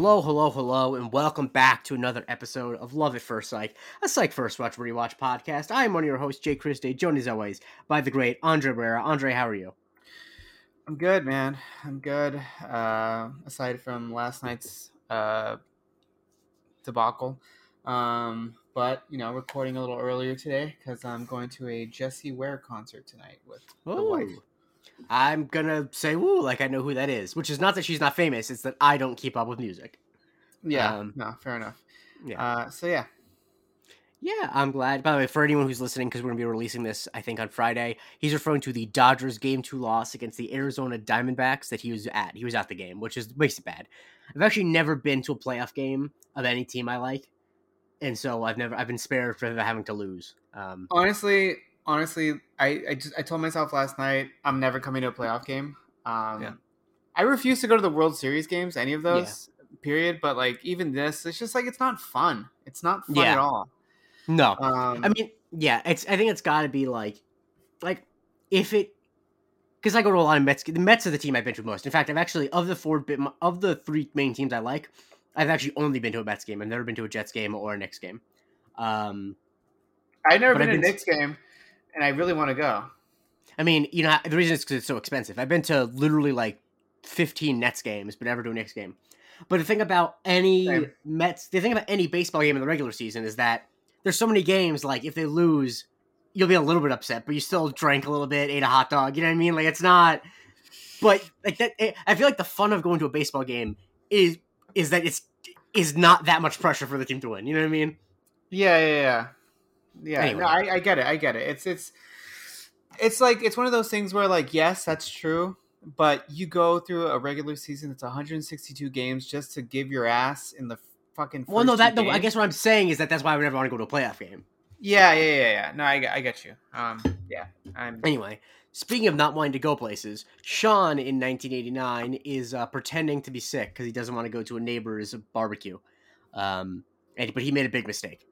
Hello, hello, hello, and welcome back to another episode of Love at First Psych, a Psych First Watch Rewatch podcast. I am one of your hosts, Jake Christie, joined as always by the great Andre Barrera. Andre, how are you? I'm good, man. I'm good. Uh, aside from last night's uh, debacle, um, but you know, recording a little earlier today because I'm going to a Jessie Ware concert tonight with the wife. Ooh. I'm gonna say woo, like I know who that is, which is not that she's not famous, it's that I don't keep up with music. Yeah, Um, no, fair enough. Yeah. Uh, so yeah, Yeah, I'm glad. By the way, for anyone who's listening, because we're gonna be releasing this, I think on Friday, he's referring to the Dodgers game two loss against the Arizona Diamondbacks that he was at. He was at the game, which is makes it bad. I've actually never been to a playoff game of any team I like, and so I've never I've been spared for having to lose. Um, honestly, honestly, I I just I told myself last night I'm never coming to a playoff game. Um, Yeah. I refuse to go to the World Series games, any of those. Period. But like even this, it's just like it's not fun. It's not fun Yeah. at all. no, Um, I mean, yeah, it's. I think it's got to be like, like if it, because I go to a lot of Mets. The Mets are the team I've been to most. In fact, I've actually of the four bit of the three main teams I like, I've actually only been to a Mets game. I've never been to a Jets game or a Knicks game. Um, I've never been I've to a been- Knicks game, and I really want to go. I mean, you know, the reason is because it's so expensive. I've been to literally like fifteen Nets games, but never to a Knicks game. But the thing about any Same. Mets, the thing about any baseball game in the regular season is that there's so many games. Like if they lose, you'll be a little bit upset, but you still drank a little bit, ate a hot dog. You know what I mean? Like it's not. But like that, it, I feel like the fun of going to a baseball game is is that it's is not that much pressure for the team to win. You know what I mean? Yeah, yeah, yeah. Yeah, Anyway. no, I, I get it. I get it. It's it's it's like it's one of those things where like yes, that's true, but you go through a regular season that's 162 games just to give your ass in the fucking. Well, no, that no, I guess what I'm saying is that that's why I would never want to go to a playoff game. Yeah, yeah, yeah, yeah. No, I, get- I get you. Um, yeah, I'm. Anyway, speaking of not wanting to go places, Sean in 1989 is uh, pretending to be sick because he doesn't want to go to a neighbor's barbecue. Um, and, but he made a big mistake.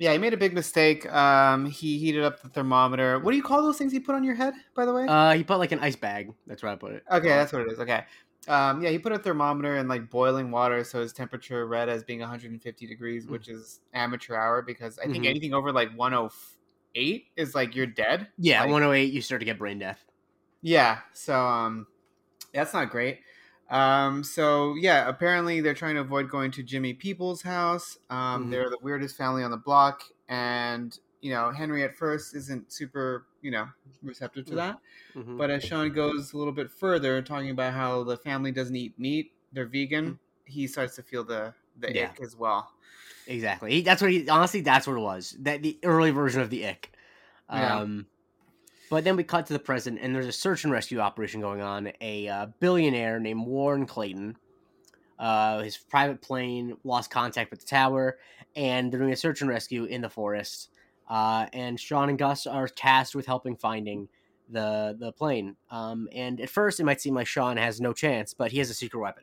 Yeah, he made a big mistake. Um, he heated up the thermometer. What do you call those things he put on your head, by the way? Uh, he put like an ice bag. That's where I put it. Okay, that's what it is. Okay. Um, yeah, he put a thermometer in like boiling water, so his temperature read as being 150 degrees, Mm. which is amateur hour because I think Mhm. anything over like 108 is like you're dead. Yeah, Like- 108. You start to get brain death. Yeah, so um, that's not great. Um, so yeah, apparently they're trying to avoid going to Jimmy Peoples' house. Um, Mhm. they're the weirdest family on the block, and you know Henry at first isn't super, you know, receptive to that. Mhm. But as Sean goes a little bit further, talking about how the family doesn't eat meat, they're vegan, he starts to feel the the. Yeah. ick as well. Exactly. He, that's what he honestly. That's what it was. That the early version of the ick. Yeah. But then we cut to the present, and there's a search and rescue operation going on. A uh, billionaire named Warren Clayton, uh, his private plane lost contact with the tower, and they're doing a search and rescue in the forest. Uh, and Sean and Gus are tasked with helping finding the the plane. Um, and at first, it might seem like Sean has no chance, but he has a secret weapon.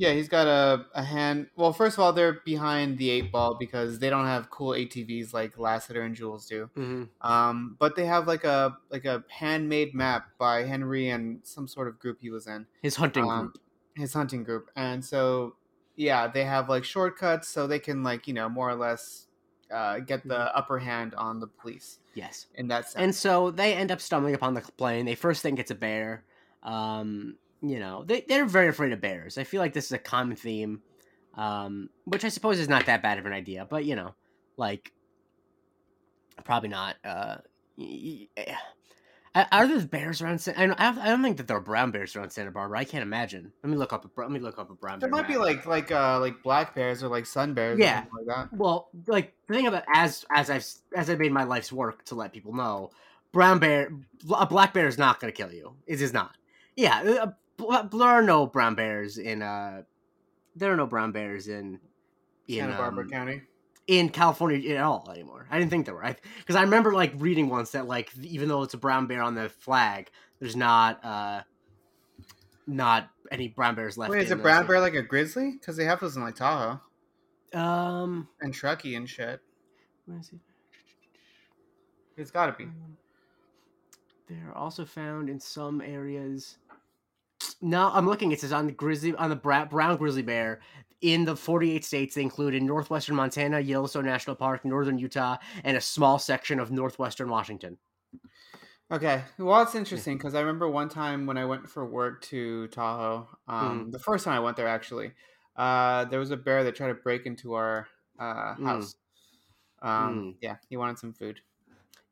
Yeah, he's got a, a hand. Well, first of all, they're behind the eight ball because they don't have cool ATVs like Lassiter and Jules do. Mm-hmm. Um, but they have like a like a handmade map by Henry and some sort of group he was in, His hunting Um, group. his hunting group, and so yeah, they have like shortcuts so they can like you know more or less uh, get the upper hand on the police Yes. in that sense. And so they end up stumbling upon the plane. They first think it's a bear. Um, you know, they, they're very afraid of bears. I feel like this is a common theme, um, which I suppose is not that bad of an idea, but you know, like, probably not. Uh, y- y- eh. are there bears around? San- I don't, I don't- think that there are brown bears around Santa Barbara. I can't imagine. Let me look up. A, let me look up a brown bear. there bear. might be like like uh like black bears or like sun bears, Yeah. or something like that. Well, like the thing about as as I've as I've made my life's work to let people know, brown bear, a black bear is not going to kill you. It is not. Yeah, there are no brown bears in uh, there are no brown bears in in Santa Barbara um, County. in California at all anymore. I didn't think there were. Because I, remember like reading once that like even though it's a brown bear on the flag, there's not uh not any brown bears left. Wait, is a brown bear like a grizzly? Because they have those in like Tahoe Um, and Truckee and shit. where is it? It's got to be. They're also found in some areas. No, I'm looking. It says on the grizzly on the brown grizzly bear in the 48 states they include in northwestern Montana, Yellowstone National Park, northern Utah, and a small section of northwestern Washington. Okay. Well, it's interesting because I remember one time when I went for work to Tahoe, um, Mm. the first time I went there actually, uh, there was a bear that tried to break into our uh, Mm. house. Um, Mm. Yeah, he wanted some food.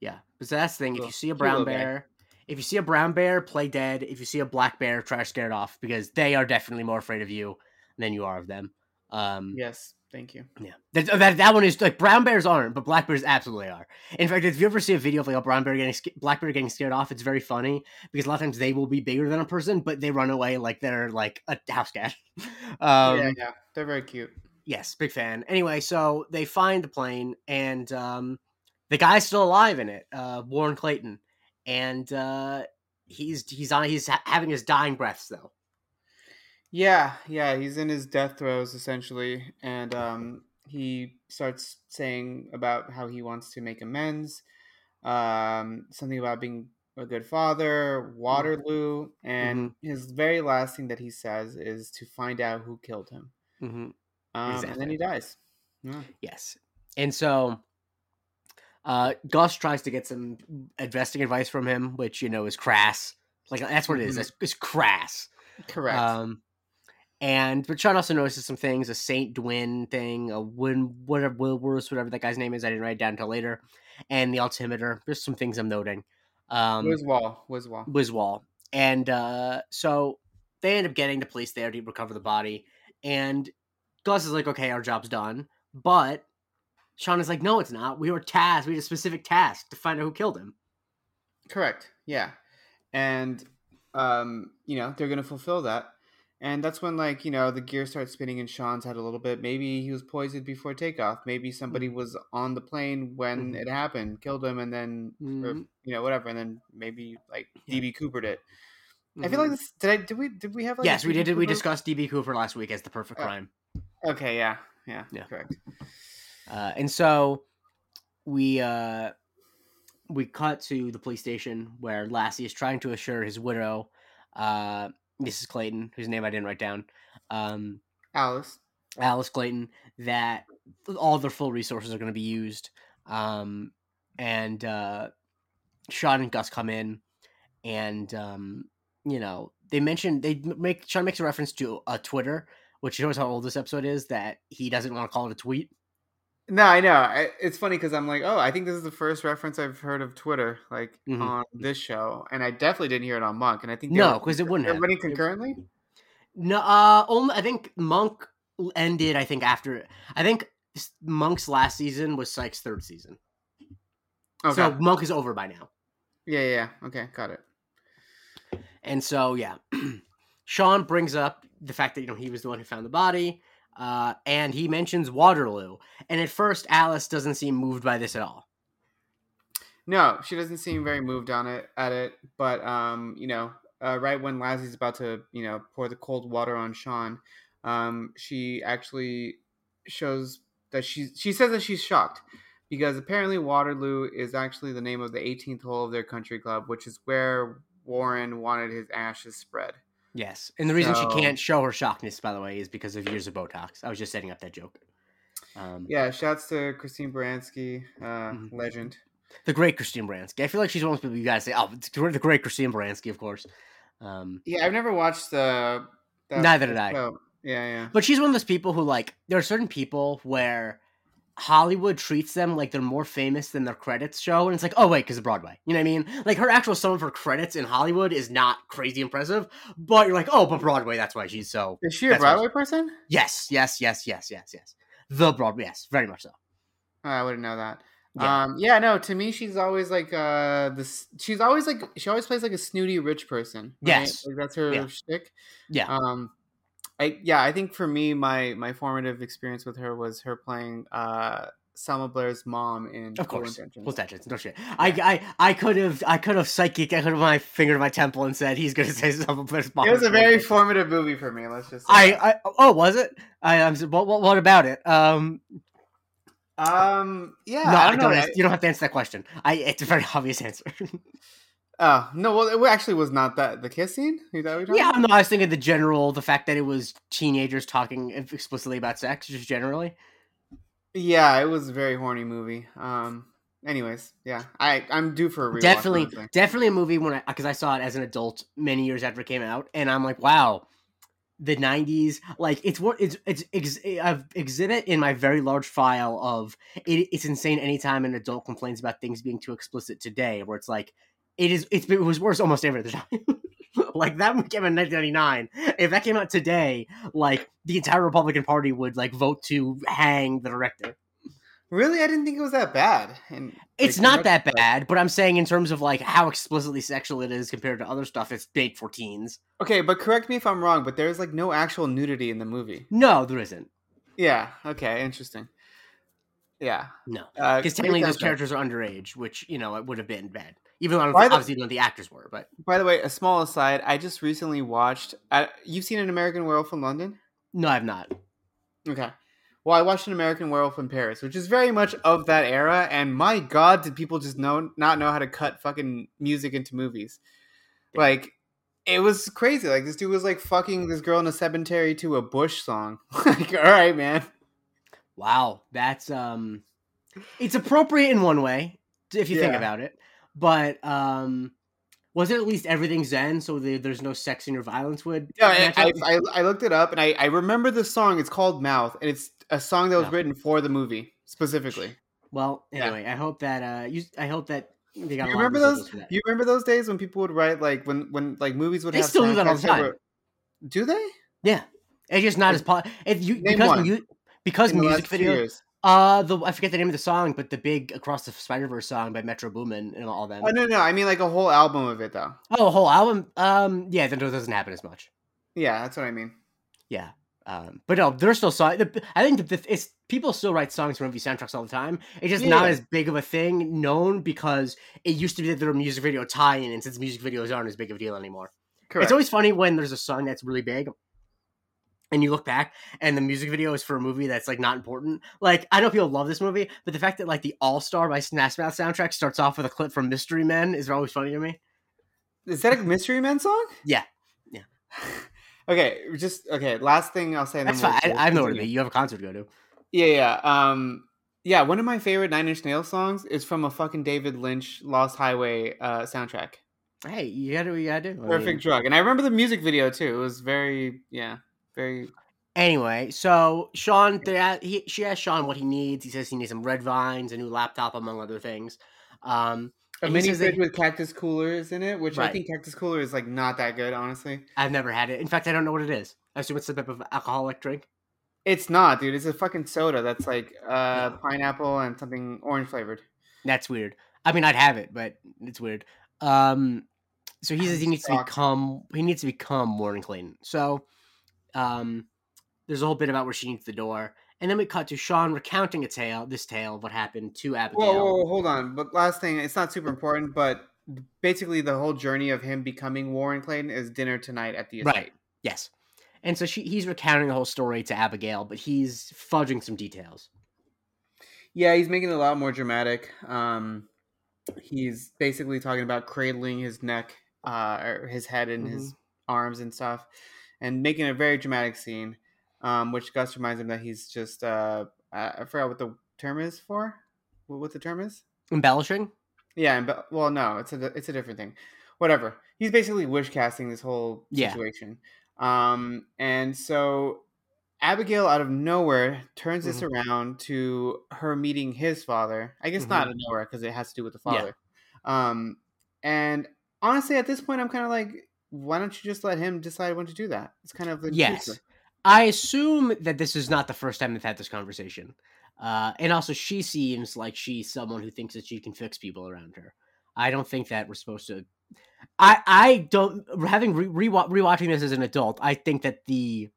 Yeah, but that's the thing. If you see a brown guy. bear, if you see a brown bear, play dead. If you see a black bear, try to scare it off because they are definitely more afraid of you than you are of them. Um, Yes, thank you. Yeah, that, that that one is like brown bears aren't, but black bears absolutely are. In fact, if you ever see a video of like a brown bear getting black bear getting scared off, it's very funny because a lot of times they will be bigger than a person, but they run away like they're like a house cat. um, yeah, yeah, they're very cute. Yes, big fan. Anyway, so they find the plane, and um, the guy's still alive in it, uh, Warren Clayton, and uh, he's he's on he's ha- having his dying breaths though. Yeah, yeah, he's in his death throes essentially, and um, he starts saying about how he wants to make amends, um, something about being a good father, Waterloo, and his very last thing that he says is to find out who killed him, Mm-hmm. um, and then he dies. Yeah. Yes. And so uh Gus tries to get some investing advice from him, which you know is crass. Like that's what it is. Mhm. It's, it's crass. Correct. Um and but Sean also notices some things, a Saint Dwin thing, a Win whatever Wilworth, whatever that guy's name is, I didn't write it down until later, and the altimeter. There's some things I'm noting. Um Wiswall, Wiswall. Wiswall. And uh, so they end up getting the police there to recover the body. And Gus is like, okay, our job's done. But Sean is like, no, it's not. We were tasked. We had a specific task to find out who killed him. Correct. Yeah. And um, you know, they're gonna fulfill that. And that's when like, you know, the gear starts spinning in Sean's head a little bit. Maybe he was poisoned before takeoff. Maybe somebody was on the plane when Mhm. it happened, killed him and then or, Mhm. you know, whatever, and then maybe like Yeah. DB Coopered it. I feel like this did I did we did we have like Mm-hmm. yes, we did. We discussed DB Cooper last week as the perfect Uh, crime. Okay, yeah. Yeah. Yeah. Correct. Uh, and so we uh, we cut to the police station where Lassie is trying to assure his widow, uh, Mrs. Clayton, whose name I didn't write down, um, Alice. Alice Clayton, that all their full resources are going to be used. Um, and uh, Sean and Gus come in, and um, you know they mention they make Sean makes a reference to a Twitter, which shows how old this episode is. That he doesn't want to call it a tweet. No, I know. I, it's funny because I'm like, oh, I think this is the first reference I've heard of Twitter, like Mhm. on this show, and I definitely didn't hear it on Monk. And I think No, 'cause it wouldn't they're running concurrently. No, uh, only I think Monk ended. I think after I think Monk's last season was Psych's third season. Okay. So Monk is over by now. yeah, yeah, yeah. Okay, got it. And so yeah, Sean brings up the fact that you know he was the one who found the body, uh, and he mentions Waterloo. And at first, Alice doesn't seem moved by this at all. No, she doesn't seem very moved on it at it, but um, you know, uh, right when Lassie's about to, you know, pour the cold water on Sean, um, she actually shows that she she says that she's shocked because apparently Waterloo is actually the name of the 18th hole of their country club, which is where Warren wanted his ashes spread. Yes, and the reason So- she can't show her shockness, by the way, is because of years of Botox. I was just setting up that joke. Um, Yeah, shouts to Christine Baranski, uh, Mhm. legend. The great Christine Baranski. I feel like she's one of those people you gotta say, oh, the great Christine Baranski, of course. Um, Yeah, I've never watched the. that- Neither did I. Yeah, yeah. But she's one of those people who like there are certain people where Hollywood treats them like they're more famous than their credits show, and it's like, oh wait, because of Broadway. You know what I mean? Like her actual sum of her credits in Hollywood is not crazy impressive, but you're like, oh, but Broadway, that's why she's so. Is she a Broadway person? Yes, yes, yes, yes, yes, yes. The Broadway, yes, very much so. Oh, I wouldn't know that. Yeah. Um, yeah, no. To me, she's always like uh, this. She's always like she always plays like a snooty rich person. right? Yes. like, that's her Yeah. shtick. Yeah. Um, I yeah, I think for me, my my formative experience with her was her playing uh Selma Blair's mom in Of course, Intentions. attention, no shit. I, I, I could have, I could have psychic. I could have my finger to my temple and said he's going to say something. But It was a very formative movie for me. Let's just. Say I. I, oh, was it? I, I'm. What, what, what about it? Um, um, yeah, no, I I don't don't know. ask- you don't have to answer that question. I, it's a very obvious answer. Oh no! Well, it actually was not that the kiss scene. Is that what Yeah, about? no, I was thinking the general, the fact that it was teenagers talking explicitly about sex, just generally. Yeah, it was a very horny movie. Um. Anyways, yeah, I I'm due for a rewatch. definitely, honestly. definitely a movie when I because I saw it as an adult many years after it came out, and I'm like, wow, the '90s, like it's what it's it's ex, I've exhibit in my very large file of it, it's insane. Anytime an adult complains about things being too explicit today, where it's like it is, it's it was worse almost every other time. like that came out in 1999. If that came out today, like the entire Republican Party would like vote to hang the director. Really, I didn't think it was that bad. And It's not that bad, but I'm saying in terms of like how explicitly sexual it is compared to other stuff, it's big for teens. Okay, but correct me if I'm wrong. But there's like no actual nudity in the movie. No, there isn't. Yeah. Okay. Interesting. Yeah. No, Uh, because great technically those characters are underage, which you know it would have been bad, even though the- obviously of the actors were. But By the way, a small aside. I just recently watched. Uh, you've seen an American Werewolf in London? no, I've not. Okay. Well, I watched an American Werewolf in Paris, which is very much of that era. And my God, did people just know not know how to cut fucking music into movies? Yeah. Like, it was crazy. Like this dude was like fucking this girl in a cemetery to a Bush song. like, all right, man. Wow, that's um, it's appropriate in one way if you think about it, but um, was it at least everything Zen so the, there's no sex and or violence would? Yeah, I. I, I, I looked it up and I, I remember the song. It's called Mouth, and it's a song that was Mouth. written for the movie specifically. well, Yeah. anyway, I hope that uh, you, I hope that they got. You a lot of remember those? You remember those days when people would write like when when like movies would They have still do that all the time. were- Do they? Yeah, it's just not as pop. if you name because one. mu- because In music last few video. years. Uh, the I forget the name of the song, but the big Across the Spider Verse song by Metro Boomin and all that. Oh no, no, I mean like a whole album of it though. Oh, a whole album. Um, yeah, then it doesn't happen as much. Yeah, that's what I mean. Yeah. Um, but no, there's still songs. I think the, it's people still write songs for movie soundtracks all the time. It's just not as big of a thing known because it used to be that there were music video tie-in, and since music videos aren't as big of a deal anymore. Correct. It's always funny when there's a song that's really big, and you look back and the music video is for a movie that's like not important. Like I know people love this movie, but the fact that like the All Star by Smash Mouth soundtrack starts off with a clip from Mystery Men is always funny to me. Is that a Mystery Men song? Yeah. Yeah. okay, just okay. Last thing I'll say. That's fine. I, we'll I have nowhere to continue. You have a concert to go to. Yeah, yeah. Um, yeah. One of my favorite Nine Inch Nails songs is from a fucking David Lynch Lost Highway uh, soundtrack. Hey, you gotta do you gotta do. I Perfect mean- drug, and I remember the music video too. It was very, yeah, very. Anyway, so Sean, he, she asked Sean what he needs. He says he needs some red vines, a new laptop, among other things. Um, A mini fridge with cactus coolers in it, which I think cactus cooler is like not that good, honestly. I've never had it. In fact, I don't know what it is. I assume it's some type of alcoholic drink. It's not, dude. It's a fucking soda that's like uh No. pineapple and something orange flavored. That's weird. I mean, I'd have it, but it's weird. Um, so he says he needs to become he needs to become Warren Clayton. So, um, there's a whole bit about where she needs the door, and then we cut to Sean recounting a tale, this tale of what happened to Abigail. Whoa, whoa, whoa, hold on. But last thing, it's not super important, but basically the whole journey of him becoming Warren Clayton is dinner tonight at the estate. Right. Yes. And so she he's recounting the whole story to Abigail, but he's fudging some details. Yeah, he's making it a lot more dramatic. Um, he's basically talking about cradling his neck, uh, or his head in his arms and stuff, and making a very dramatic scene. Um, which Gus reminds him that he's just uh, I forgot what the term is for. What the term is? Embellishing? Yeah, and, well, no, it's a it's a different thing. Whatever. He's basically wish casting this whole Yeah. situation. Um, and so Abigail, out of nowhere, turns this around to her meeting his father. I guess not out of nowhere because it has to do with the Yeah. father. Um, and honestly, at this point, I'm kind of like, why don't you just let him decide when to do that? It's kind of the Yes. future. I assume that this is not the first time they've had this conversation. Uh, and also, she seems like she's someone who thinks that she can fix people around her. I don't think that we're supposed to. I I don't having re- rewa- rewatching this as an adult. I think that the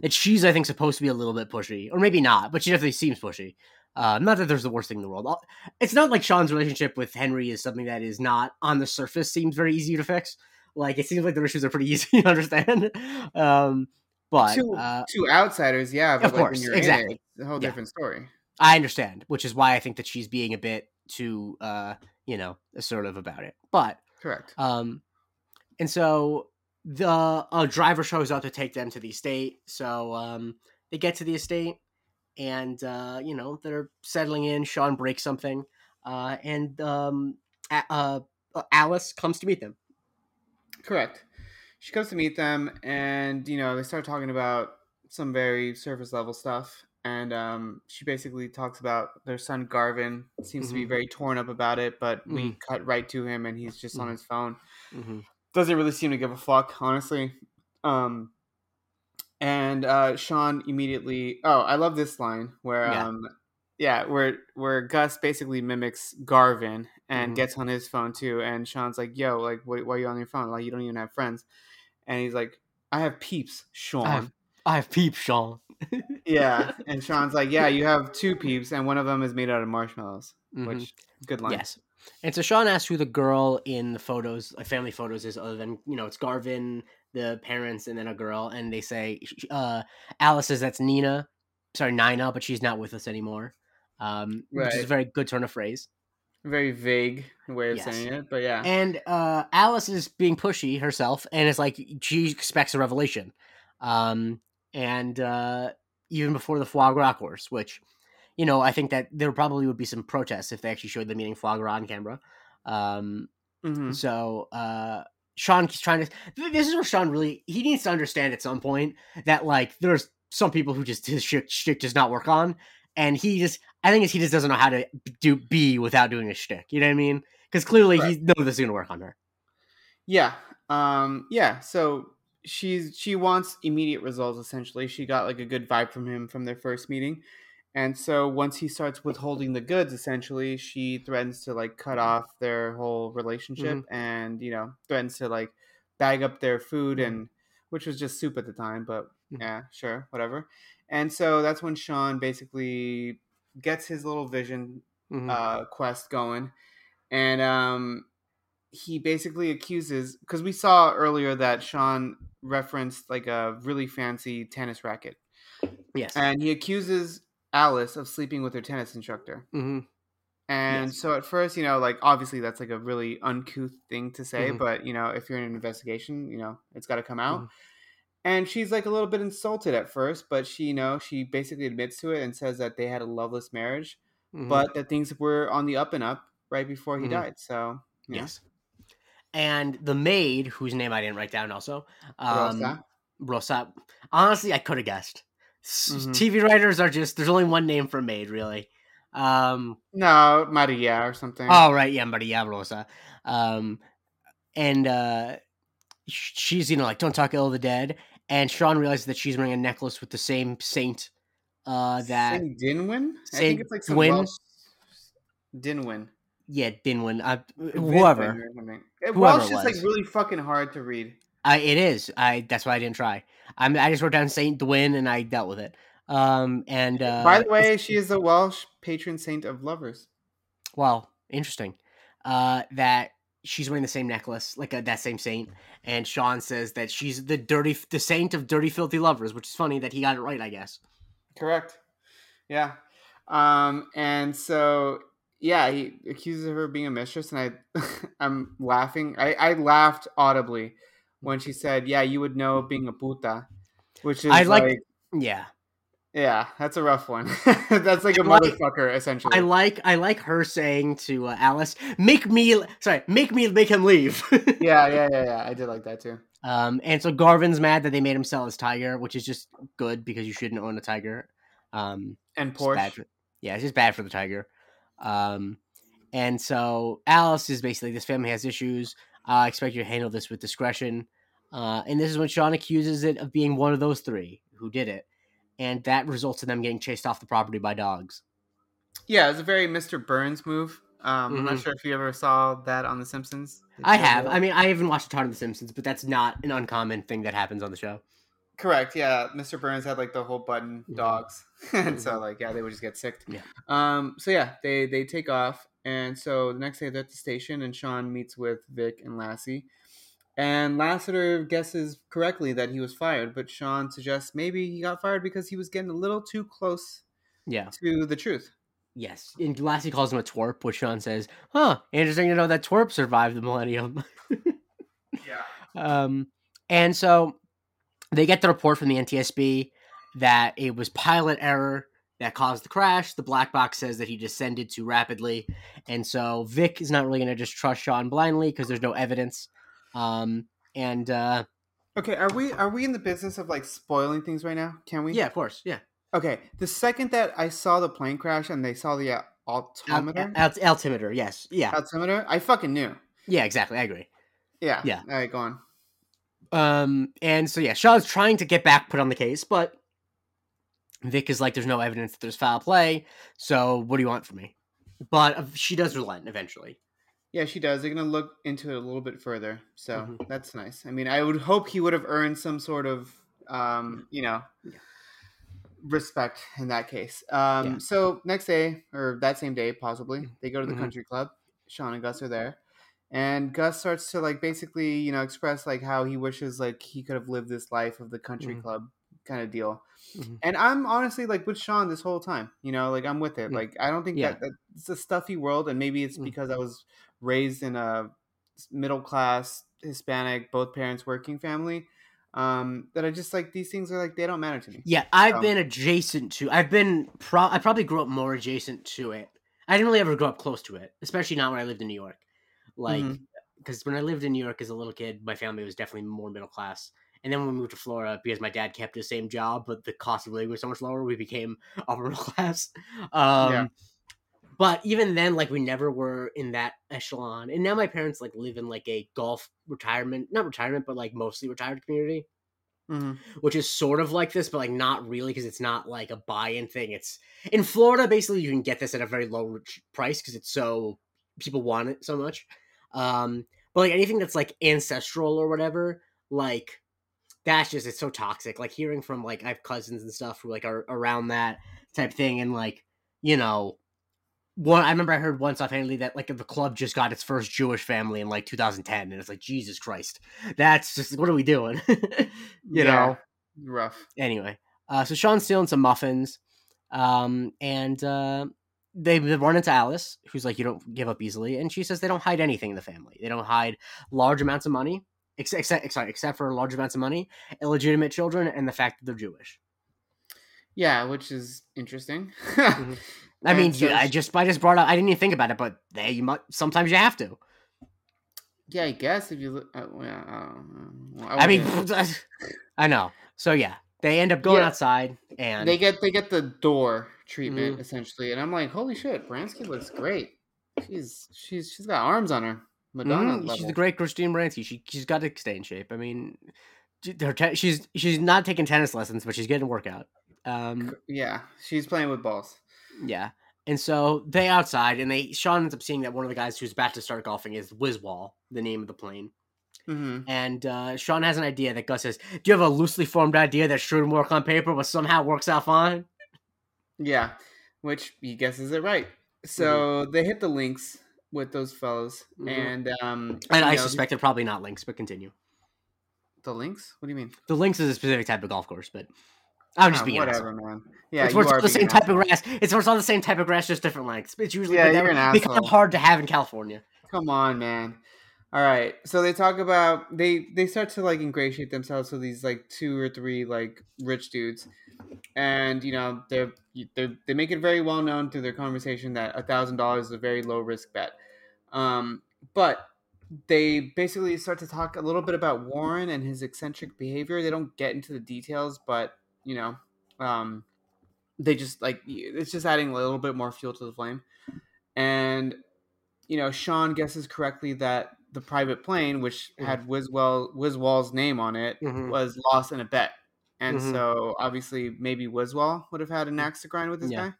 that she's I think supposed to be a little bit pushy, or maybe not, but she definitely seems pushy. Uh, not that there's the worst thing in the world. It's not like Sean's relationship with Henry is something that is not on the surface seems very easy to fix. Like it seems like their issues are pretty easy to understand. Um, but to, uh, to outsiders, yeah, but of like course, when you're exactly. in it, it's a whole Yeah. different story. I understand, which is why I think that she's being a bit too, uh, you know, assertive about it. But Correct. Um, and so the a driver shows up to take them to the estate. So um, they get to the estate, and uh, you know they're settling in. Sean breaks something, uh, and um, a- uh, Alice comes to meet them. Correct. She comes to meet them, and you know they start talking about some very surface level stuff. And um, she basically talks about their son Garvin seems to be Mhm. very torn up about it, but we Mhm. cut right to him, and he's just on Mhm. his phone. Mm-hmm. Doesn't really seem to give a fuck, honestly. Um, and uh, Sean immediately. Oh, I love this line where Yeah. um, yeah, where where Gus basically mimics Garvin and Mhm. gets on his phone too, and Sean's like, "Yo, like, why, why are you on your phone? Like, you don't even have friends." And he's like, "I have peeps, Sean." I have- I have peep, Sean. yeah, and Sean's like, "Yeah, you have two peeps, and one of them is made out of marshmallows." Mhm. Which good line. Yes. And so Sean asks who the girl in the photos, like family photos, is, other than you know it's Garvin, the parents, and then a girl. And they say uh, Alice says that's Nina, sorry Nina, but she's not with us anymore. Um, which is a very good turn of phrase. Very vague way of Yes. saying it, but yeah. And uh, Alice is being pushy herself, and it's like she expects a revelation. Um, and uh, even before the foie gras course, which you know I think that there probably would be some protests if they actually showed them eating foie gras on camera. Um, hmm So uh Sean keeps trying to this is where Sean really he needs to understand at some point that like there's some people who just his shtick, shtick does not work on. And he just I think it's he just doesn't know how to do B without doing a shtick. You know what I mean? Because clearly he knows this is gonna work on her. Yeah. Um yeah, so she's she wants immediate results essentially. She got like a good vibe from him from their first meeting. And so once he starts withholding the goods essentially, she threatens to like cut off their whole relationship and, you know, threatens to like bag up their food Mhm. and which was just soup at the time, but. Yeah, sure, whatever. And so that's when Sean basically gets his little vision Mhm. uh, quest going, and um, he basically accuses because we saw earlier that Sean referenced like a really fancy tennis racket, yes. and he accuses Alice of sleeping with her tennis instructor. hmm And Yes. so at first, you know, like obviously that's like a really uncouth thing to say, Mhm. but you know, if you're in an investigation, you know, it's got to come out. And she's like a little bit insulted at first, but she, you know, she basically admits to it and says that they had a loveless marriage, Mhm. but that things were on the up and up right before he Mhm. died. So yeah. yes. And the maid, whose name I didn't write down, also um, Rosa. Rosa. Honestly, I could have guessed. Mhm. TV writers are just there's only one name for maid, really. Um, No, Maria or something. oh right, yeah, Maria Rosa. Um, and uh, she's you know like don't talk ill of the dead. And Sean realizes that she's wearing a necklace with the same saint. Uh, that Saint Dinwin. I Saint think it's like some Gwyn? Welsh. Dinwin. yeah, Dinwin. Uh, whoever. Eh, Whoever Welsh is like really fucking hard to read. I it is. I that's why I didn't try. I'm I just wrote down Saint Dwin and I dealt with it. Um, and uh, By the way, she is the Welsh patron saint of lovers. Well, interesting. Uh, that she's wearing the same necklace, like uh, that same saint, and Sean says that she's the dirty, the saint of dirty, filthy lovers, which is funny that he got it right, I guess. Correct. Yeah. Um, and so yeah, he accuses her of being a mistress, and I, I'm laughing. I, I laughed audibly when she said, "Yeah, you would know being a puta," which is I like- like, Yeah, yeah, that's a rough one. that's like a like- motherfucker, essentially. I like, I like her saying to uh, Alice, "Make me, sorry, make me, make him leave." yeah, yeah, yeah, yeah. I did like that too. Um, and so Garvin's mad that they made him sell his tiger, which is just good because you shouldn't own a tiger. Um, And Porsche. for- yeah, it's just bad for the tiger. Um, and so Alice is basically this family has issues. Uh, I expect you to handle this with discretion. Uh, and this is when Sean accuses it of being one of those three who did it, and that results in them getting chased off the property by dogs. Yeah, it's a very Mr. Burns move. Um, I'm not Mhm. sure if you ever saw that on The Simpsons. Did I have. I mean, I haven't watched a ton of The Simpsons, but that's not an uncommon thing that happens on the show. Correct. Yeah, Mr. Burns had like the whole button Mhm. dogs, and so Mhm. like yeah, they would just get sick. Yeah. Um. So yeah, they they take off, and so the next day they're at the station, and Sean meets with Vic and Lassie, and Lassiter guesses correctly that he was fired, but Sean suggests maybe he got fired because he was getting a little too close Yeah. to the truth. Yes, and Lassie calls him a twerp, which Sean says, "Huh, interesting to know that twerp survived the millennium." Yeah. um, and so they get the report from the NTSB that it was pilot error that caused the crash. The black box says that he descended too rapidly, and so Vic is not really going to just trust Sean blindly because there's no evidence. Um, and uh, Okay, are we are we in the business of like spoiling things right now? Can we? yeah, of course, yeah. Okay, the second that I saw the plane crash and they saw the uh, altimeter, Alt- altimeter, yes, yeah, altimeter, I fucking knew. yeah, exactly. I agree. Yeah. Yeah. All right, go on. Um, and so yeah, Shaw's trying to get back put on the case, but Vic is like, "There's no evidence that there's foul play. So what do you want from me?" But uh, she does relent eventually. Yeah, she does. They're gonna look into it a little bit further, so Mhm. that's nice. I mean, I would hope he would have earned some sort of, um, you know, Yeah. respect in that case. Um, Yeah. so next day or that same day, possibly, Mm-hmm. they go to the Mhm. country club. Sean and Gus are there, and Gus starts to like basically, you know, express like how he wishes like he could have lived this life of the country Mhm. club kind of deal. Mhm. And I'm honestly like with Sean this whole time. You know, like I'm with it. Like I don't think Yeah. that, that it's a stuffy world, and maybe it's Mm. because I was raised in a middle class Hispanic, both parents working family. Um, that I just like these things are like they don't matter to me. Yeah, I've So- been adjacent to. I've been. Pro- I probably grew up more adjacent to it. I didn't really ever grow up close to it, especially not when I lived in New York. Like, because when I lived in New York as a little kid, my family was definitely more middle class. And then when we moved to Florida, because my dad kept the same job, but the cost of living was so much lower, we became upper middle class. Um, Yeah. But even then, like we never were in that echelon. And now my parents like live in like a golf retirement, not retirement, but like mostly retired community Mhm. which is sort of like this, but like not really because it's not like a buy-in thing. It's in Florida. Basically, you can get this at a very low price because it's so people want it so much. Um, but like anything that's like ancestral or whatever, like that's just it's so toxic. Like hearing from like I have cousins and stuff who like are around that type thing, and like you know. One, I remember I heard once offhandedly that like the club just got its first Jewish family in like 2010, and it's like Jesus Christ, that's just what are we doing? you Yeah. know, rough. anyway, uh, so Sean's stealing some muffins, um, and uh, they run into Alice, who's like, "You don't give up easily," and she says they don't hide anything in the family. They don't hide large amounts of money, except except sorry, except for large amounts of money, illegitimate children, and the fact that they're Jewish. Yeah, which is interesting. Mhm. I And mean, so you- I just I just brought up. I didn't even think about it, but they you might sometimes you have to. yeah, I guess if you look, uh, yeah, I. I mean, I know. So yeah, they end up going Yeah. outside, and they get they get the door treatment Mhm. essentially, and I'm like, holy shit, Bransky looks great. She's she's she's got arms on her, Madonna Mhm, level. She's the great Christine Baranski. She she's got to stay in shape. I mean, her te- she's she's not taking tennis lessons, but she's getting a workout. Um, yeah, she's playing with balls. Yeah. And so they outside, and they Sean ends up seeing that one of the guys who's about to start golfing is Wiswall, the name of the plane. hmm And uh, Sean has an idea that Gus says, "Do you have a loosely formed idea that shouldn't work on paper, but somehow works out fine?" Yeah, which he guesses it right. So they hit the links with those fellows, Mhm. and um, And I know, suspect they're probably not links, but continue. the links. What do you mean? The links is a specific type of golf course, but I'm just Oh, being an asshole. whatever, man. Yeah, it's it's the same type of grass. It's it's all the same type of grass, just different lengths. It's usually Yeah, you're an would be kind asshole. of hard to have in California. Come on, man. All right. So they talk about they they start to like ingratiate themselves with these like two or three like rich dudes, and you know they're they're they make it very well known through their conversation that a thousand dollars is a very low risk bet. Um, but they basically start to talk a little bit about Warren and his eccentric behavior. They don't get into the details, but you know, um, they just like it's just adding a little bit more fuel to the flame. And you know, Sean guesses correctly that the private plane, which Mhm. had Wiswell Wiswall's name on it, Mhm. was lost in a bet. And Mhm. so obviously maybe Wiswall would have had an axe to grind with this Yeah. guy.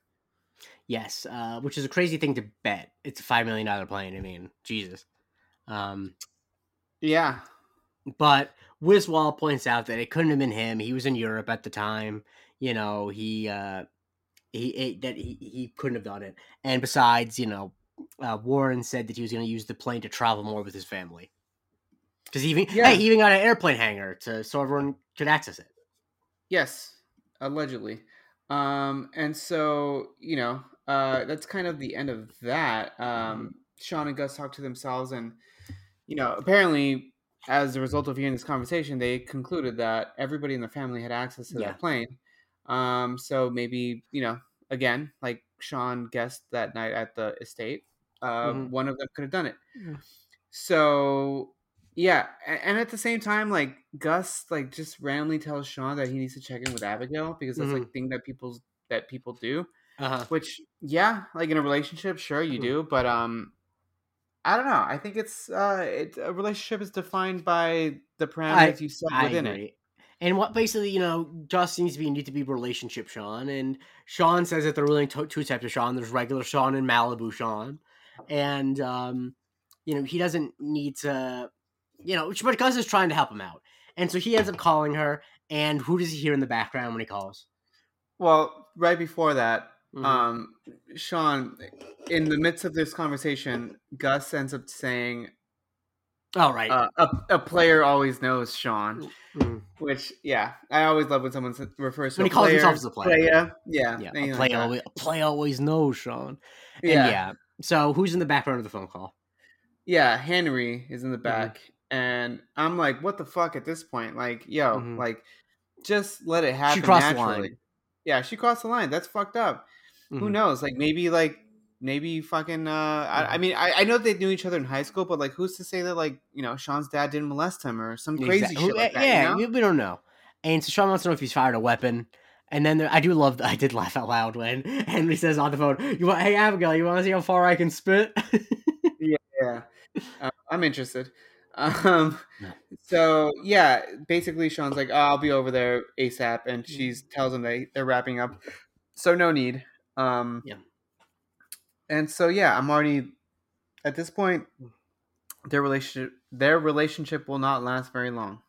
Yes, uh, which is a crazy thing to bet. It's a five million dollar plane. I mean, Jesus. Um, Yeah. but Wiswall points out that it couldn't have been him. He was in Europe at the time. You know, he uh, he it, that he, he couldn't have done it. And besides, you know, uh, Warren said that he was going to use the plane to travel more with his family. Because he even Yeah. hey, he even got an airplane hangar to so everyone could access it. Yes. Allegedly. Um, and so, you know, uh, that's kind of the end of that. Um, Sean and Gus talk to themselves, and you know, apparently, as a result of hearing this conversation, they concluded that everybody in the family had access to Yeah. that plane. Um, so maybe you know, again, like Sean guessed that night at the estate, uh, Mhm. one of them could have done it. Yeah. So yeah, and at the same time, like Gus, like just randomly tells Sean that he needs to check in with Abigail because that's Mhm. like thing that people that people do. Uh-huh. Which yeah, like in a relationship, sure you Mhm. do, but um, I don't know. I think it's uh, it, a relationship is defined by the parameters you set I within it. And what basically, you know, Gus seems to be need to be relationship Sean, and Sean says that there are really to- two types of Sean. There's regular Sean and Malibu Sean, and um, you know he doesn't need to, you know, but Gus is trying to help him out, and so he ends up calling her. And who does he hear in the background when he calls? Well, right before that, Mhm. um, Sean, in the midst of this conversation, Gus ends up saying, "All right, uh, a, "A player always knows Sean." Mhm. Which, yeah, I always love when someone refers to When a he calls player, himself as a player. player. Yeah, yeah, anything a like play that. always, a play always knows Sean. And yeah, yeah, so who's in the background of the phone call? yeah. Henry is in the Mhm. back, and I'm like, "What the fuck?" At this point, like, yo, Mhm. like, just let it happen. crossed the naturally. line. Yeah, she crossed the line. That's fucked up. Who Mhm. knows? Like, maybe like. Maybe fucking. Uh, I, I Mhm. mean, I, I know they knew each other in high school, but like, who's to say that like you know Sean's dad didn't molest him or some crazy Exact- shit like that? Yeah, you know? we, we don't know. And so Sean wants to know if he's fired a weapon. And then there, I do love. I did laugh out loud when Henry says on the phone, "You want? Hey Abigail, you want to see how far I can spit?" Yeah, uh, I'm interested. Um, so yeah, basically Sean's like, oh, "I'll be over there ASAP," and Mm. she tells him they they're wrapping up, so no need. Um, Yeah. and so yeah, I'm already at this point. Mm. Their relationship, their relationship will not last very long.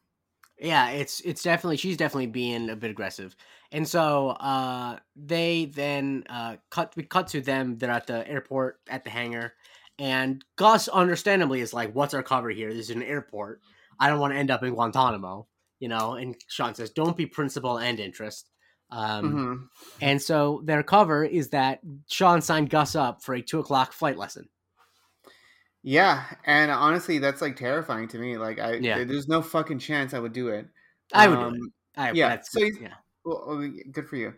yeah, it's it's definitely she's definitely being a bit aggressive. And so uh, they then uh, cut. We cut to them. They're at the airport at the hangar, and Gus, understandably, is like, "What's our cover here? This is an airport. I don't want to end up in Guantanamo." You know, and Sean says, "Don't be principal and interest." Um, Mhm. And so their cover is that Sean signed Gus up for a two o'clock flight lesson. Yeah, and honestly, that's like terrifying to me. Like, I Yeah. there's no fucking chance I would do it. I would do it. Um, I, yeah, so yeah. Well, good for you.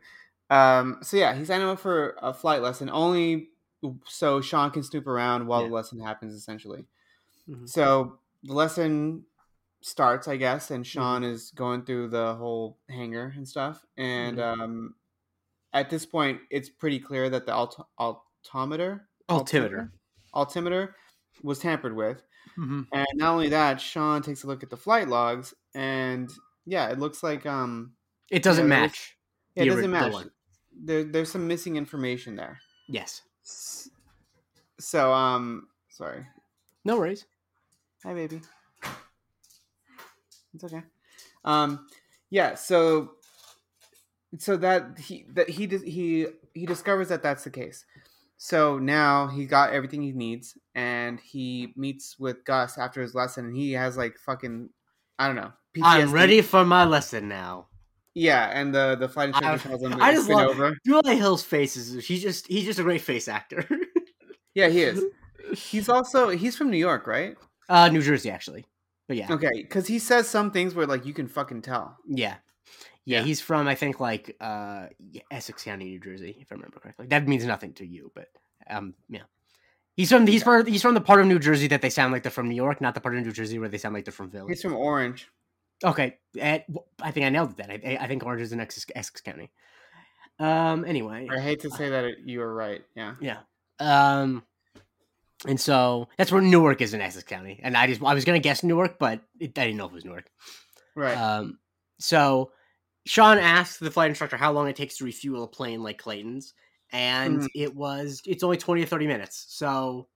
Um, so yeah, he signed him up for a flight lesson only so Sean can snoop around while Yeah. the lesson happens, essentially. Mhm. So the lesson starts, I guess, and Sean Mm-hmm. is going through the whole hangar and stuff. And Mm-hmm. um, at this point, it's pretty clear that the alt- altimeter, Altimeter. altimeter was tampered with. Mhm. And not only that, Sean takes a look at the flight logs, and yeah, it looks like um, It doesn't Yeah, there's- match. yeah, it doesn't the match. There, there's some missing information there. Yes. So um, sorry. No worries. Hi, baby. It's okay. Um, yeah. So, so that he that he he he discovers that that's the case. So now he got everything he needs, and he meets with Gus after his lesson, and he has like fucking, I don't know. I'm ready for my lesson now. Yeah, and the the flight instructor tells him I just love- over. Julia Hill's face is he's just he's just a great face actor. Yeah, he is. He's also he's from New York, right? uh, New Jersey actually, but yeah, Okay, because he says some things where like you can fucking tell. yeah, yeah. Yeah. He's from I think like uh Essex County, New Jersey, if I remember correctly. That means nothing to you, but um yeah. He's from he's from he's from the part of New Jersey that they sound like they're from New York, not the part of New Jersey where they sound like they're from Philly. He's from Orange. Okay, eh, w- I think I nailed it. Then I, I think Orange is in Essex, Essex County. Um. Anyway, I hate to say that you were right. Yeah. yeah. Um. And so that's where Newark is in Essex County, and I just I was gonna guess Newark, but it, I didn't know if it was Newark. Right. Um. So Sean asked the flight instructor how long it takes to refuel a plane like Clayton's, and Mhm. it was it's only twenty to thirty minutes. So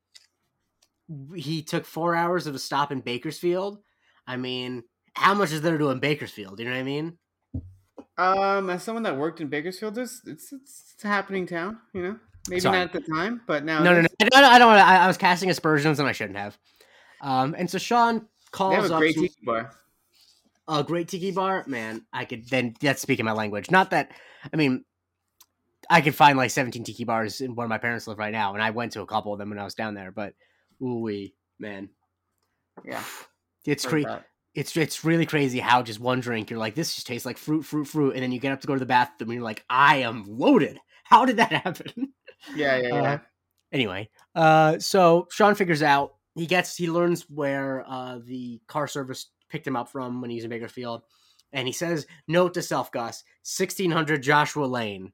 he took four hours of a stop in Bakersfield. I mean, how much is there to do in Bakersfield? You know what I mean? um, as someone that worked in Bakersfield, it's it's, it's, it's a happening town. You know, maybe Sorry. not at the time, but now. No, no, no. I don't, I don't. I, I was casting aspersions and I shouldn't have. Um, and so Sean They calls have a great tiki bar. a great tiki bar. Man, I could then that's speaking my language. Not that I mean, I could find like 17 tiki bars in where my parents live right now, and I went to a couple of them when I was down there. But ooh man, Yeah. it's crazy. It's it's really crazy how just one drink you're like this just tastes like fruit, fruit, fruit, and then you get up to go to the bathroom and you're like I am loaded. How did that happen? Yeah, yeah, yeah. Uh, anyway, uh, so Sean figures out he gets he learns where uh, the car service picked him up from when he was in Bakersfield, and he says, "Note to self, Gus, sixteen hundred Joshua Lane."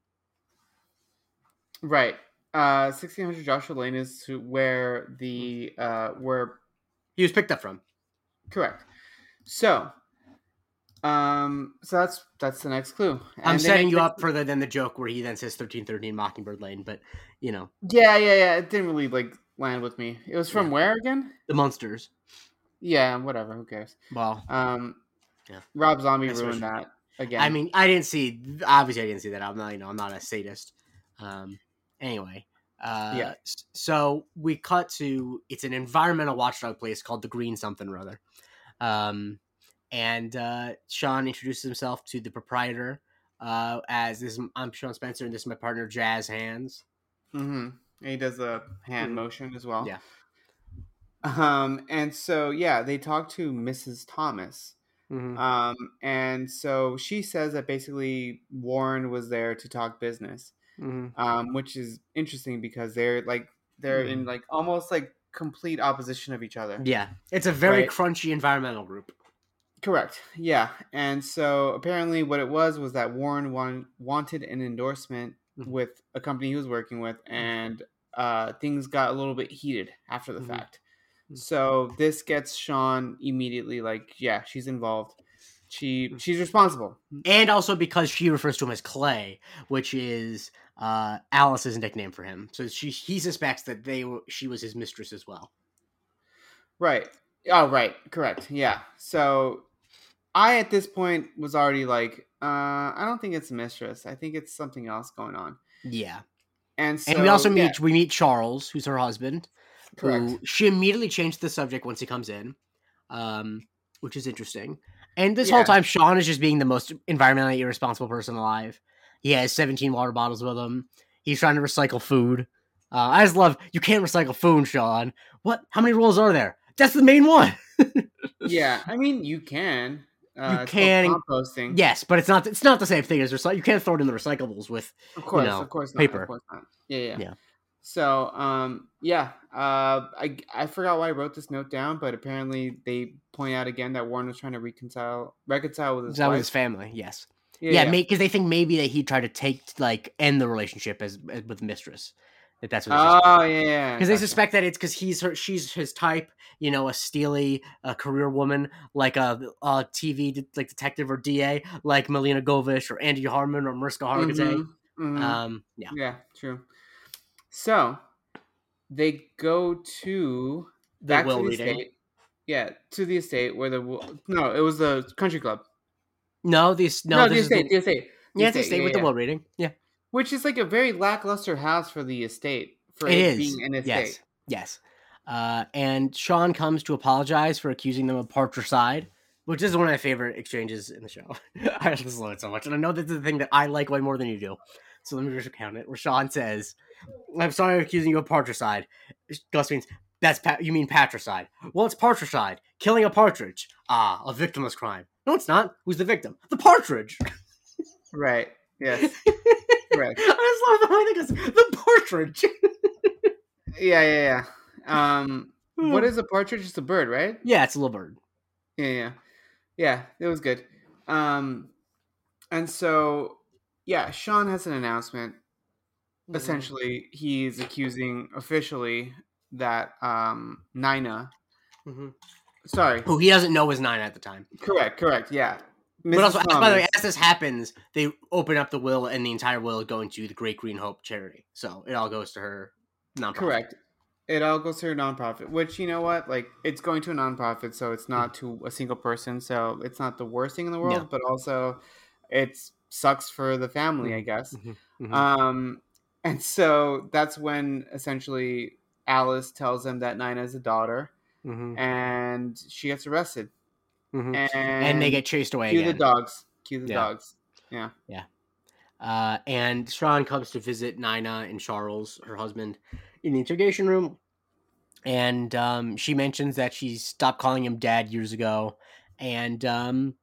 right. Uh, sixteen hundred Joshua Lane is to where the uh where He was picked up from. correct. So, um, so that's that's the next clue. I'm And setting you up further than the joke where he then says thirteen thirteen Mockingbird Lane, but you know Yeah, yeah, yeah. It didn't really like land with me. It was from Yeah. where again? the monsters. Yeah, whatever. Who cares? Well, Um, Yeah. Rob Zombie That's ruined that again. I mean, I didn't see. Obviously, I didn't see that. I'm not, you know, I'm not a sadist. Um, anyway, uh, Yeah. So we cut to it's an environmental watchdog place called the Green something or other, um, and uh, Sean introduces himself to the proprietor uh, as this. is- I'm Sean Spencer, and this is my partner Jazz Hands. hmm he does a hand Mhm. motion as well. Yeah. Um, and so yeah, they talk to Mrs. Thomas. Mm-hmm. Um, and so she says that basically Warren was there to talk business, Mm-hmm. um, which is interesting because they're like they're in Mhm. like almost like complete opposition of each other. Yeah, it's a very Right. crunchy environmental group. Correct. Yeah. And so apparently what it was was that Warren won- wanted an endorsement Mhm. with a company he was working with and uh, things got a little bit heated after the Mhm. fact. Mhm. So this gets Sean immediately like, yeah, she's involved. She Mhm. she's responsible. and also because she refers to him as Clay, which is uh, Alice's nickname for him. So she he suspects that they were she was his mistress as well. Right. Oh, right. Correct. Yeah. So I at this point was already like, uh, I don't think it's mistress. I think it's something else going on. Yeah, And so and we also yeah, meet we meet Charles, who's her husband. correct. Who she immediately changed the subject once he comes in, um, which is interesting. And this whole time, Sean is just being the most environmentally irresponsible person alive. He has 17 water bottles with him. He's trying to recycle food. Uh, I just love you can't recycle food, Sean. What? How many rules are there? That's the main one. yeah, I mean, you can. Uh, called can- composting. Yes, but it's not. It's not the same thing as recycle. You can't throw it in the recyclables with. of course, know, of course, not, paper. Of course not. Yeah, yeah. Yeah. So, um, yeah, uh, I I forgot why I wrote this note down, but apparently they point out again that Warren was trying to reconcile reconcile with his that with his family? Yes. yeah, Yeah, yeah. because they think maybe that he tried to take like end the relationship as, as with mistress. That that's what. Because Oh yeah, yeah. they suspect that it's because he's her, she's his type. You know, a steely, a career woman like a, a TV like detective or DA like Milena Govich or Angie Harmon or Mariska Hargitay. Mhm, mhm. Um, yeah. yeah, true. So they go to The back will to the reading. estate. Yeah, to the estate where the no, it was the country club. No, these no, No, this the is estate, the, the estate. the yeah, it's the estate, estate yeah, with yeah. the will reading. Yeah, which is like a very lackluster house for the estate for it it, is. being an estate. Yes, yes. Uh, and Sean comes to apologize for accusing them of partricide, which is one of my favorite exchanges in the show. I just love it so much, and I know this is the thing that I like way more than you do. So let me just count it. Where Sean says, "I'm sorry, I'm accusing you of partricide." Gus means that's pa- you mean patricide. Well, it's partricide, killing a partridge. Ah, a victimless crime. No, it's not. Who's the victim? The partridge. Right. Yes. Correct. I just love the way they goes. The partridge. Yeah, yeah, yeah. Um, what is a partridge? It's a bird, right? Yeah, it's a little bird. Yeah, yeah, yeah. It was good. Um, and so yeah, Sean has an announcement. Mm-hmm. Essentially, he's accusing officially that um Nina. Mm-hmm. Sorry, Who he doesn't know is Nina at the time. correct, correct. Yeah. But also, by the way, as this happens, they open up the will, and the entire will is going to the Great Green Hope charity. So it all goes to her. Nonprofit. Correct. It all goes to a nonprofit, which you know what, like it's going to a nonprofit, so it's not to a single person, so it's not the worst thing in the world, No. but also it sucks for the family, I guess. Mhm. Um, and so that's when essentially Alice tells them that Nina is a daughter, Mhm. and she gets arrested, Mhm. and and they get chased away cue again. the dogs, cue the Yeah. dogs. Yeah. Yeah. Uh, and Sean comes to visit Nina and Charles, her husband, in the interrogation room. And um, she mentions that she stopped calling him dad years ago. And um,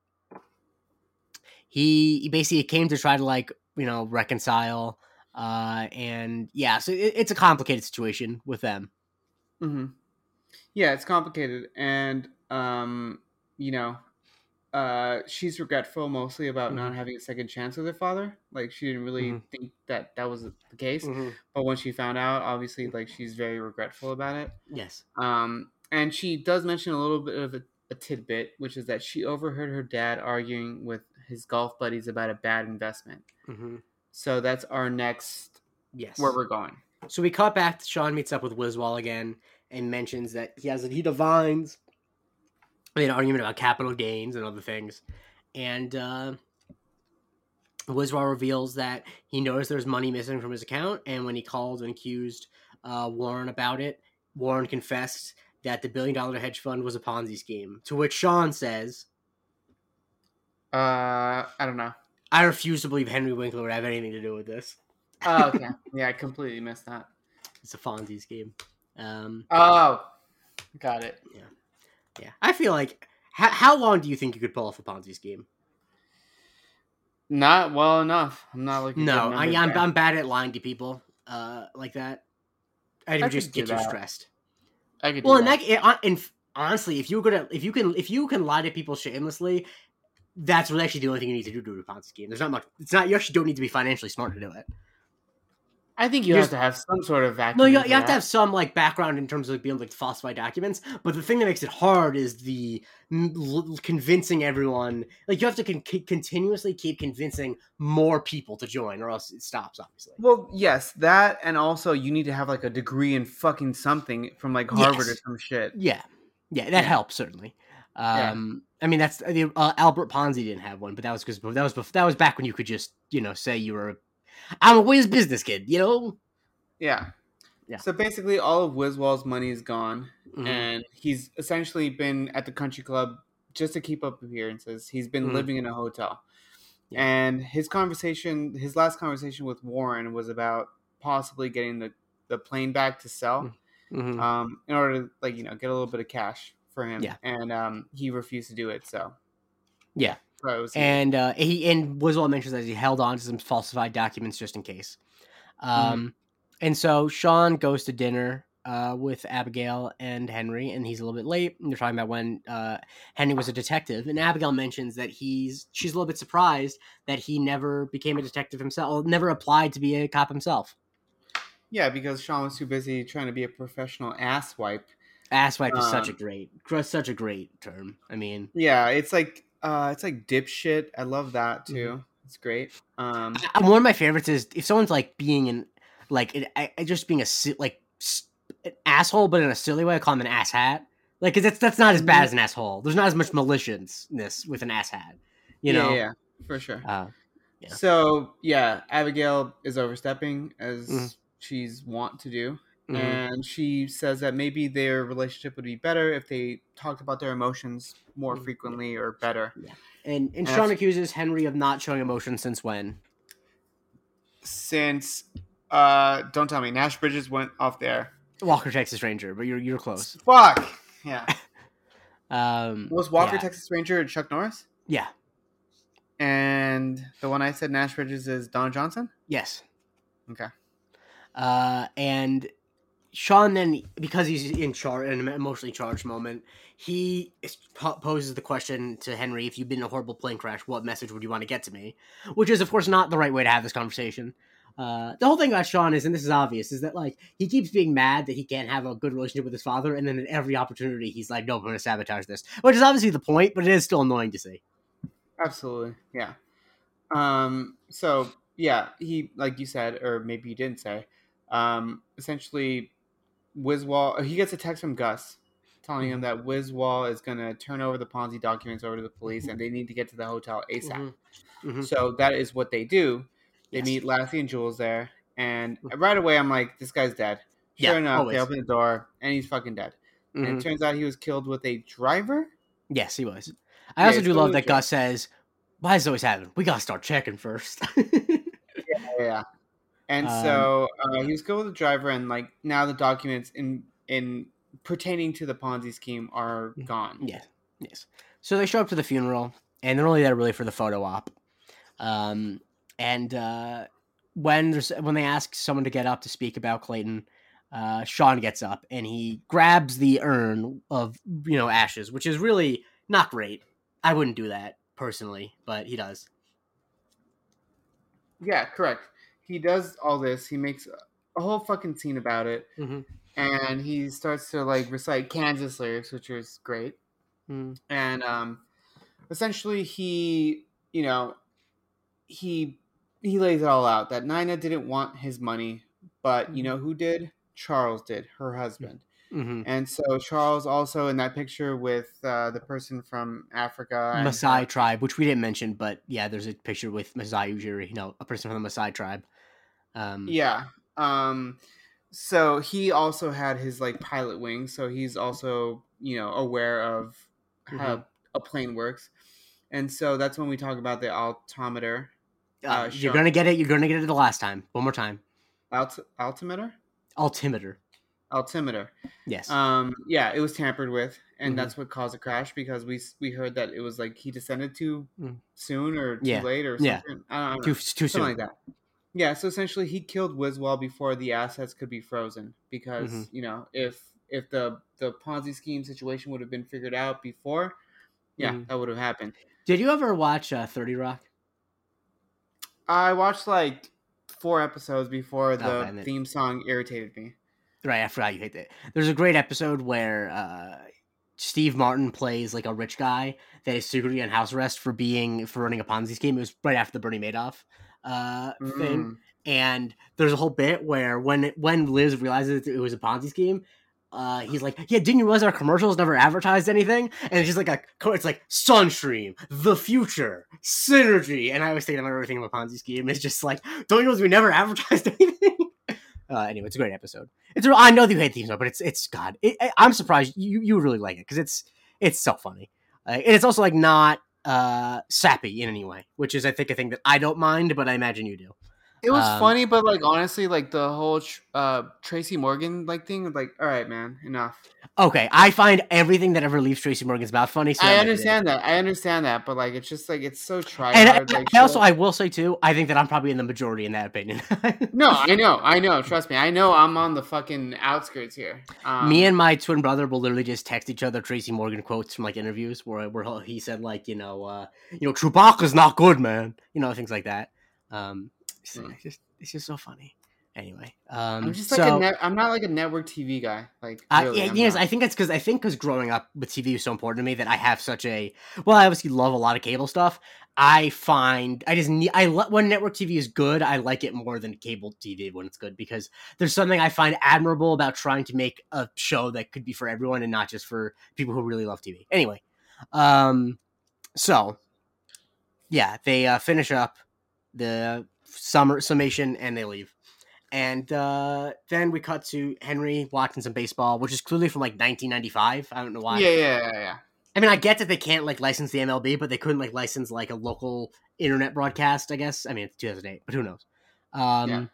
he, he basically came to try to, like, you know, reconcile. Uh, and yeah, so it, it's a complicated situation with them. Mm-hmm. Yeah, it's complicated, and um, you know, uh, she's regretful mostly about Mhm. not having a second chance with her father. Like she didn't really Mhm. think that that was the case, but when she found out, obviously, like she's very regretful about it. Yes. Um, and she does mention a little bit of a, a tidbit, which is that she overheard her dad arguing with his golf buddies about a bad investment. hmm So that's our next Yes. where we're going. So we cut back. Sean meets up with Wiswall again and mentions that he has a he divines an argument about capital gains and other things, and uh, Wiswall reveals that he knows there's money missing from his account, and when he called and accused uh, Warren about it, Warren confessed that the billion dollar hedge fund was a Ponzi scheme. To which Sean says, Uh, I don't know. "I refuse to believe Henry Winkler would have anything to do with this. Oh, okay. yeah, I completely missed that. It's a Ponzi scheme." Um, Oh, got it. Yeah, I feel like how, how long do you think you could pull off a Ponzi scheme? Not well enough. I'm not looking. No, I, I'm I'm bad at lying to people uh, like that. I I just get too stressed. I could. Do Well, in that. that, hon- honestly, if you're gonna if you can if you can lie to people shamelessly, that's really actually the only thing you need to do to do a Ponzi scheme. There's not much. It's not. You actually don't need to be financially smart to do it. I think you You're have to have some sort of vacuum. No, you, you have to have some like background in terms of being able to falsify documents. But the thing that makes it hard is the l- convincing everyone. Like you have to con- continuously keep convincing more people to join, or else it stops. Obviously. Well, yes, that, and also you need to have like a degree in fucking something from like Harvard or some shit. Yeah, yeah, that Yeah. helps certainly. Yeah. Um, I mean, that's the uh, Albert Ponzi didn't have one, but that was because that was bef- that was back when you could just you know say you were, I'm a whiz business kid, you know. Yeah. Yeah. So basically, all of Wiswall's money is gone, Mhm. and he's essentially been at the country club just to keep up appearances. He's been Mhm. living in a hotel, Yeah. and his conversation, his last conversation with Warren, was about possibly getting the the plane back to sell, Mhm. um, in order to like you know get a little bit of cash for him. Yeah. and um, he refused to do it. So Yeah. And uh, he and Wiswall mentions that he held on to some falsified documents just in case. Um, and so Sean goes to dinner uh, with Abigail and Henry, and he's a little bit late. And they're talking about when uh, Henry was a detective, and Abigail mentions that he's she's a little bit surprised that he never became a detective himself, never applied to be a cop himself. yeah because Sean was too busy trying to be a professional asswipe. Asswipe is such a Um, great, such a great term. I mean, Yeah, it's like uh it's like dipshit. I love that too. Mm-hmm. It's great. Um I, one of my favorites is if someone's like being in, like it, I, just being a like an asshole, but in a silly way. I call him an ass hat. Like 'cause that's that's not as bad as an asshole. There's not as much maliciousness with an ass hat. You know. yeah, for sure. Uh, Yeah. So yeah, Abigail is overstepping as Mhm. she's want to do. Mhm. And she says that maybe their relationship would be better if they talked about their emotions more Mhm. frequently or better. And and And Sean accuses Henry of not showing emotion since when? Since uh don't tell me, Nash Bridges went off there. Walker Texas Ranger, but you're you're close. Fuck. Yeah. Um, Was Walker yeah. Texas Ranger and Chuck Norris? Yeah. And the one I said Nash Bridges is Don Johnson? Yes. Okay. Uh, and Sean then, because he's in charge, an emotionally charged moment, he poses the question to Henry: If you've been in a horrible plane crash, what message would you want to get to me? Which is, of course, not the right way to have this conversation. Uh, the whole thing about Sean is, and this is obvious, is that like he keeps being mad that he can't have a good relationship with his father, and then at every opportunity he's like, "No, I'm going to sabotage this," which is obviously the point, but it is still annoying to see. Absolutely. Yeah. Um, so yeah, he like you said, or maybe you didn't say, um, essentially Wiswall he gets a text from Gus telling him that Wiswall is gonna turn over the Ponzi documents over to the police and they need to get to the hotel ASAP. Mhm. Mhm. So that is what they do. They Yes. meet Lassie and Jules there, and right away I'm like, this guy's dead. Sure Yeah, enough, always. they open the door and he's fucking dead. And it turns out he was killed with a driver. Yes, he was. I Yeah, also do love that. Gus says, "Why does it always happen? We gotta start checking first. Yeah. And Um, so uh, he was good with the driver, and like now the documents in in pertaining to the Ponzi scheme are gone. Yes, yes. So they show up to the funeral, and they're only there really for the photo op. Um, and uh, when there's when they ask someone to get up to speak about Clayton, uh, Sean gets up and he grabs the urn of you know ashes, which is really not great. I wouldn't do that personally, but he does. Yeah, correct. He does all this. He makes a whole fucking scene about it, Mm-hmm. and he starts to like recite Kansas lyrics, which is great. Mm. and um, essentially he you know he he lays it all out that Nina didn't want his money, but you know who did? Charles did, her husband. Mm-hmm. And so Charles also in that picture with uh, the person from Africa, and Maasai tribe, which we didn't mention, but yeah, there's a picture with Masai Ujiri, you know, a person from the Maasai tribe. Um, yeah. Um, so he also had his like pilot wing, so he's also you know aware of how Mhm. a plane works. And so that's when we talk about the altimeter. uh, Uh, you're gonna get it. You're gonna get it the last time. One more time. Alt- altimeter? Altimeter. altimeter. Yes. Um, yeah, it was tampered with, and Mhm. that's what caused the crash because we we heard that it was like he descended too Mm. soon or too Yeah. late or Yeah. something. I don't, I too too something soon. like that. Yeah, so essentially he killed Wiswall before the assets could be frozen because Mhm. you know if if the the Ponzi scheme situation would have been figured out before, yeah, Mhm. that would have happened. Did you ever watch uh, Thirty Rock? I watched like four episodes before the Okay, and theme song irritated me. Right, I forgot you hate that. There's a great episode where uh, Steve Martin plays like a rich guy that is secretly on house arrest for being for running a Ponzi scheme. It was right after the Bernie Madoff uh, thing, Mm. and there's a whole bit where when when Liz realizes it was a Ponzi scheme. Uh, he's like, yeah, didn't you realize our commercials never advertised anything? And it's just like a, it's like Sunstream, the future, synergy. And I always think about everything of a Ponzi scheme. It's just like, don't you know we never advertised anything? Uh, anyway, it's a great episode. It's I know that you hate the theme song, but it's it's God. It, I'm surprised you you really like it because it's it's so funny, uh, and it's also like not uh sappy in any way, which is I think a thing that I don't mind, but I imagine you do. It was Um, funny, but like honestly, like the whole tr- uh Tracy Morgan like thing, like all right, man, enough. Okay, I find everything that ever leaves Tracy Morgan's mouth funny. So I might understand that. I understand that, but like it's just like it's so try And I. Like I also. I will say too, I think that I'm probably in the majority in that opinion. no, I know, I know. Trust me, I know. I'm on the fucking outskirts here. Um, Me and my twin brother will literally just text each other Tracy Morgan quotes from like interviews where where he said like you know uh you know Chewbacca's not good man you know things like that. Um, it's, it's just it's just so funny. Anyway, um, I'm just like a net. I'm not like a network TV guy. Like Uh, yeah, yes, not. I think it's because I think because growing up with TV is so important to me that I have such a well. I obviously love a lot of cable stuff. I find I just need I lo- when network TV is good, I like it more than cable TV when it's good because there's something I find admirable about trying to make a show that could be for everyone and not just for people who really love TV. Anyway, um, so yeah, they uh, finish up the summer summation and they leave. And uh, then we cut to Henry watching some baseball, which is clearly from like 1995. I don't know why. Yeah, yeah, yeah, yeah. I mean, I get that they can't like license the MLB, but they couldn't like license like a local internet broadcast. I guess. I mean, it's 2008, but who knows? Um, Yeah.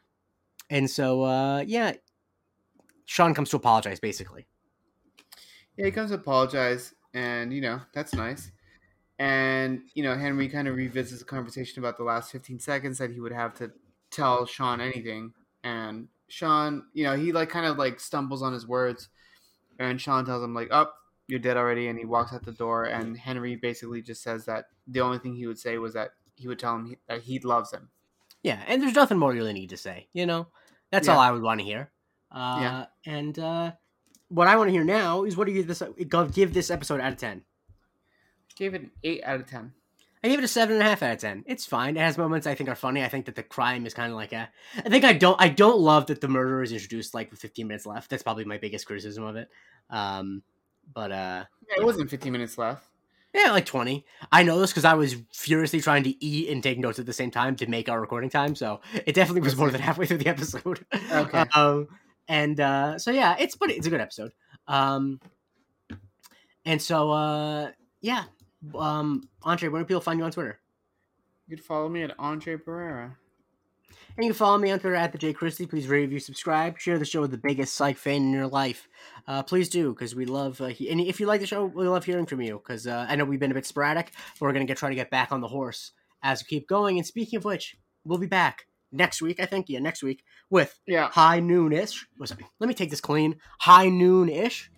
And so, uh, yeah, Sean comes to apologize, basically. Yeah, he comes to apologize, and you know that's nice. And you know Henry kind of revisits the conversation about the last 15 seconds that he would have to tell Sean anything, and Sean, you know, he like kind of like stumbles on his words, and Sean tells him like, "Up, you're dead already," and he walks out the door, and Henry basically just says that the only thing he would say was that he would tell him he, that he loves him. Yeah, and there's nothing more you really need to say. You know, that's Yeah. all I would want to hear. Uh, Yeah. And uh, what I want to hear now is what do you give this? Give this episode out of ten. Gave it an eight out of ten. I gave it a seven and a half out of ten. It's fine. It has moments I think are funny. I think that the crime is kind of like a. I think I don't. I don't love that the murder is introduced like with 15 minutes left. That's probably my biggest criticism of it. Um, but uh, Yeah, it wasn't 15 minutes left. yeah, like 20. I know this because I was furiously trying to eat and take notes at the same time to make our recording time. So it definitely was more than halfway through the episode. Okay. Um, and uh, so yeah, it's but it's a good episode. Um, and so uh, yeah, um, Andre, where do people find you on Twitter? You can follow me at Andre Barrera. And you can follow me on Twitter at the J Christie. Please rate, review, subscribe, share the show with the biggest psych fan in your life. Uh, please do because we love. Uh, he- and if you like the show, we love hearing from you because uh, I know we've been a bit sporadic, but we're gonna get try to get back on the horse as we keep going. And speaking of which, we'll be back next week. I think yeah, next week with Yeah. high noon ish. Let me take this clean. High noon ish